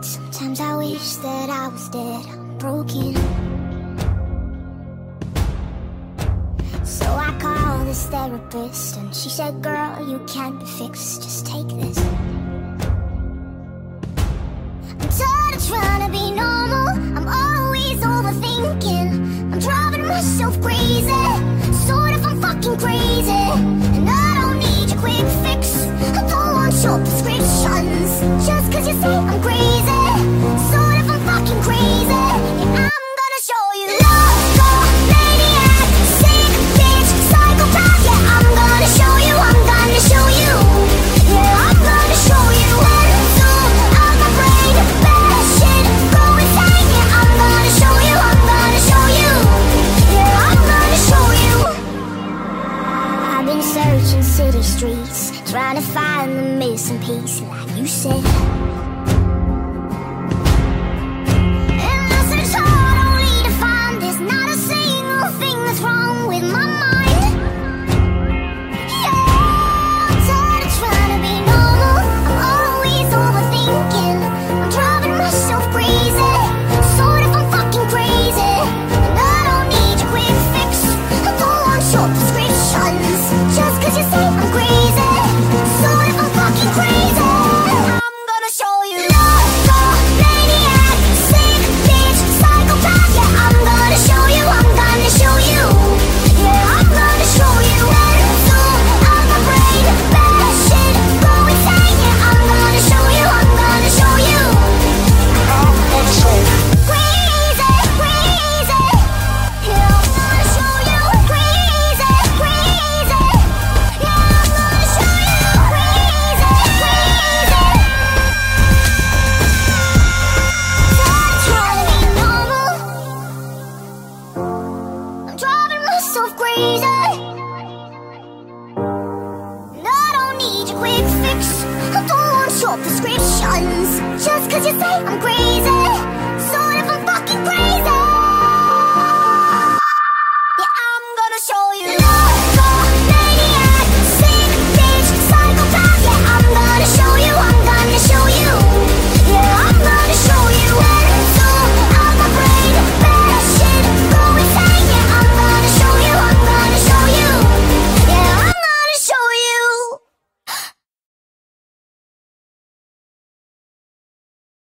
Sometimes I wish that I was dead, I'm broken. So I called this therapist, and she said, Girl, you can't be fixed, just take this. I'm tired of trying to be normal, I'm always overthinking. I'm driving myself crazy, sort of, I'm fucking crazy. streets, trying to find the missing piece, like you said. prescriptions. Just cause you say I'm great.